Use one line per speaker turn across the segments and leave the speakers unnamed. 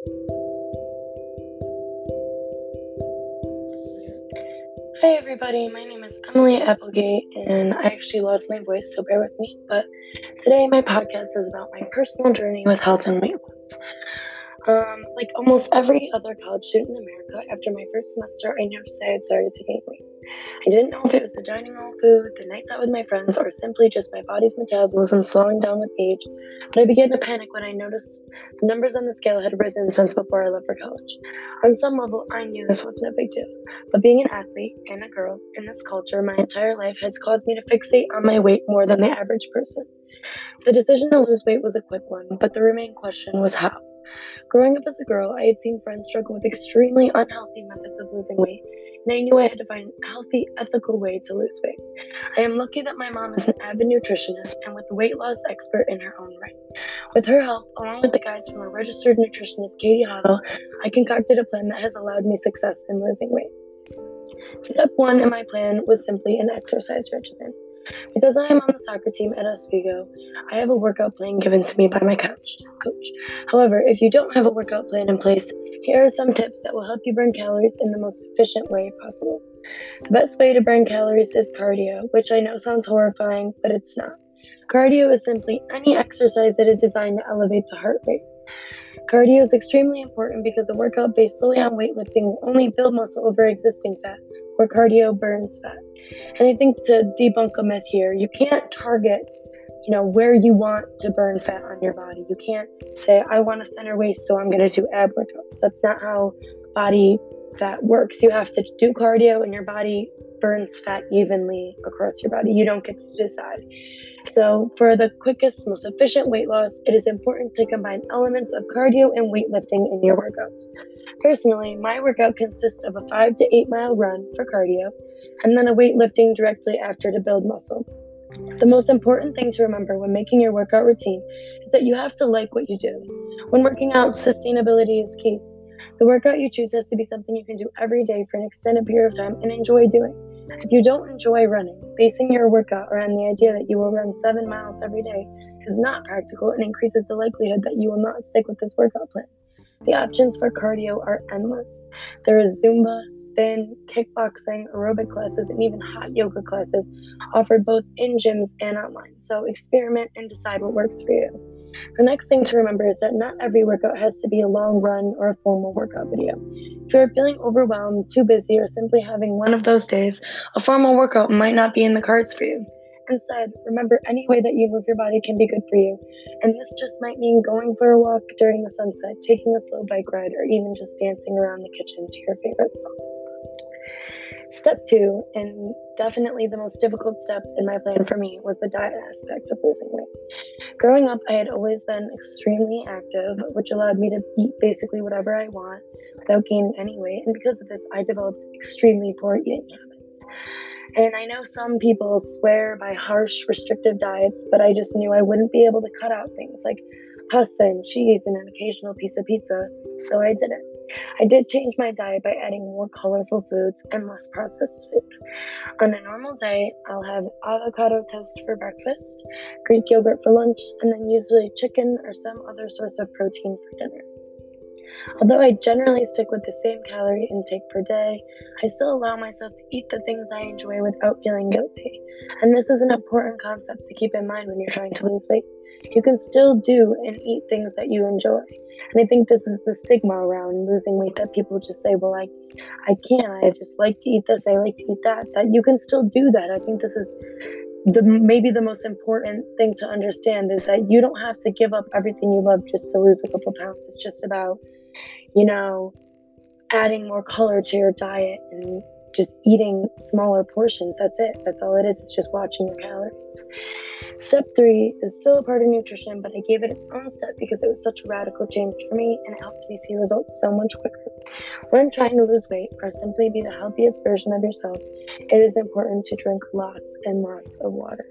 Hi, everybody. My name is Emily Applegate, and I actually lost my voice, so bear with me. But today, my podcast is about my personal journey with health and weight loss. Um, like almost every other college student in America, after my first semester, I noticed I had started to gain weight. I didn't know if it was the dining hall food, the nights out with my friends, or simply just my body's metabolism slowing down with age. But I began to panic when I noticed the numbers on the scale had risen since before I left for college. On some level, I knew this wasn't a big deal. But being an athlete and a girl in this culture my entire life has caused me to fixate on my weight more than the average person. The decision to lose weight was a quick one, but the remaining question was how. Growing up as a girl, I had seen friends struggle with extremely unhealthy methods of losing weight, and I knew I had to find a healthy, ethical way to lose weight. I am lucky that my mom is an avid nutritionist and with a weight loss expert in her own right. With her help, along with the guides from a registered nutritionist, Katie Hoddle, I concocted a plan that has allowed me success in losing weight. Step one in my plan was simply an exercise regimen. Because I am on the soccer team at Oswego, I have a workout plan given to me by my coach. Coach. However, if you don't have a workout plan in place, here are some tips that will help you burn calories in the most efficient way possible. The best way to burn calories is cardio, which I know sounds horrifying, but it's not. Cardio is simply any exercise that is designed to elevate the heart rate. Cardio is extremely important because a workout based solely on weightlifting will only build muscle over existing fat, where cardio burns fat. And I think to debunk a myth here, you can't target, you know, where you want to burn fat on your body. You can't say, I want a thinner waist, so I'm going to do ab workouts. That's not how body fat works. You have to do cardio, and your body burns fat evenly across your body. You don't get to decide. So, for the quickest, most efficient weight loss, it is important to combine elements of cardio and weightlifting in your workouts. Personally, my workout consists of a 5 to 8 mile run for cardio and then a weightlifting directly after to build muscle. The most important thing to remember when making your workout routine is that you have to like what you do. When working out, sustainability is key. The workout you choose has to be something you can do every day for an extended period of time and enjoy doing. If you don't enjoy running, basing your workout around the idea that you will run seven miles every day is not practical and increases the likelihood that you will not stick with this workout plan. The options for cardio are endless. There is Zumba, spin, kickboxing, aerobic classes, and even hot yoga classes offered both in gyms and online. So experiment and decide what works for you. The next thing to remember is that not every workout has to be a long run or a formal workout video. If you're feeling overwhelmed, too busy, or simply having one of those days, a formal workout might not be in the cards for you. Instead, remember any way that you move your body can be good for you. And this just might mean going for a walk during the sunset, taking a slow bike ride, or even just dancing around the kitchen to your favorite song. Step two, and definitely the most difficult step in my plan for me, was the diet aspect of losing weight. Growing up, I had always been extremely active, which allowed me to eat basically whatever I want without gaining any weight. And because of this, I developed extremely poor eating habits. And I know some people swear by harsh, restrictive diets, but I just knew I wouldn't be able to cut out things like pasta and cheese and an occasional piece of pizza, so I didn't. I did change my diet by adding more colorful foods and less processed food. On a normal day, I'll have avocado toast for breakfast, Greek yogurt for lunch, and then usually chicken or some other source of protein for dinner. Although I generally stick with the same calorie intake per day, I still allow myself to eat the things I enjoy without feeling guilty. And this is an important concept to keep in mind when you're trying to lose weight. You can still do and eat things that you enjoy. And I think this is the stigma around losing weight that people just say, well, I, I can't. I just like to eat this. I like to eat that. That you can still do that. I think this is the maybe the most important thing to understand is that you don't have to give up everything you love just to lose a couple pounds. It's just about, you know, adding more color to your diet and just eating smaller portions. That's it. That's all it is. It's just watching your calories. Step three is still a part of nutrition, but I gave it its own step because it was such a radical change for me and it helped me see results so much quicker. When trying to lose weight or simply be the healthiest version of yourself, it is important to drink lots and lots of water.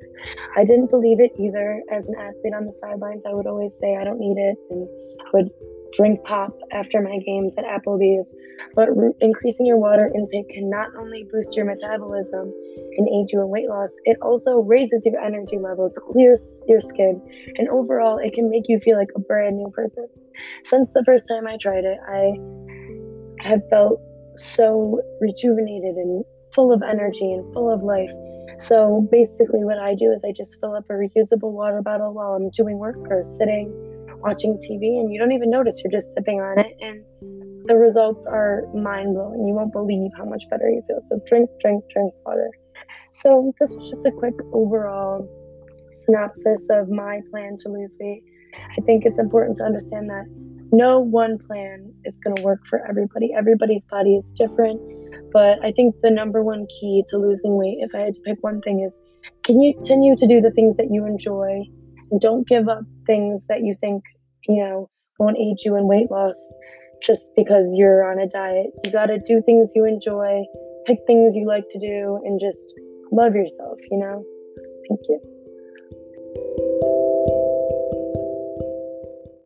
I didn't believe it either. As an athlete on the sidelines, I would always say I don't need it and I would drink pop after my games at Applebee's. But re- increasing your water intake can not only boost your metabolism and aid you in weight loss, it also raises your energy levels, clears your skin, and overall, it can make you feel like a brand new person. since the first time I tried it, I have felt so rejuvenated and full of energy and full of life. So basically, what I do is I just fill up a reusable water bottle while I'm doing work or sitting, watching TV, and you don't even notice you're just sipping on it. And the results are mind blowing. You won't believe how much better you feel. So drink, drink, drink water. So this was just a quick overall synopsis of my plan to lose weight. I think it's important to understand that no one plan is going to work for everybody. Everybody's body is different. But I think the number one key to losing weight, if I had to pick one thing, is can you continue to do the things that you enjoy and don't give up things that you think, you know, won't aid you in weight loss just because you're on a diet. You got to do things you enjoy, pick things you like to do, and just love yourself, you know? Thank you.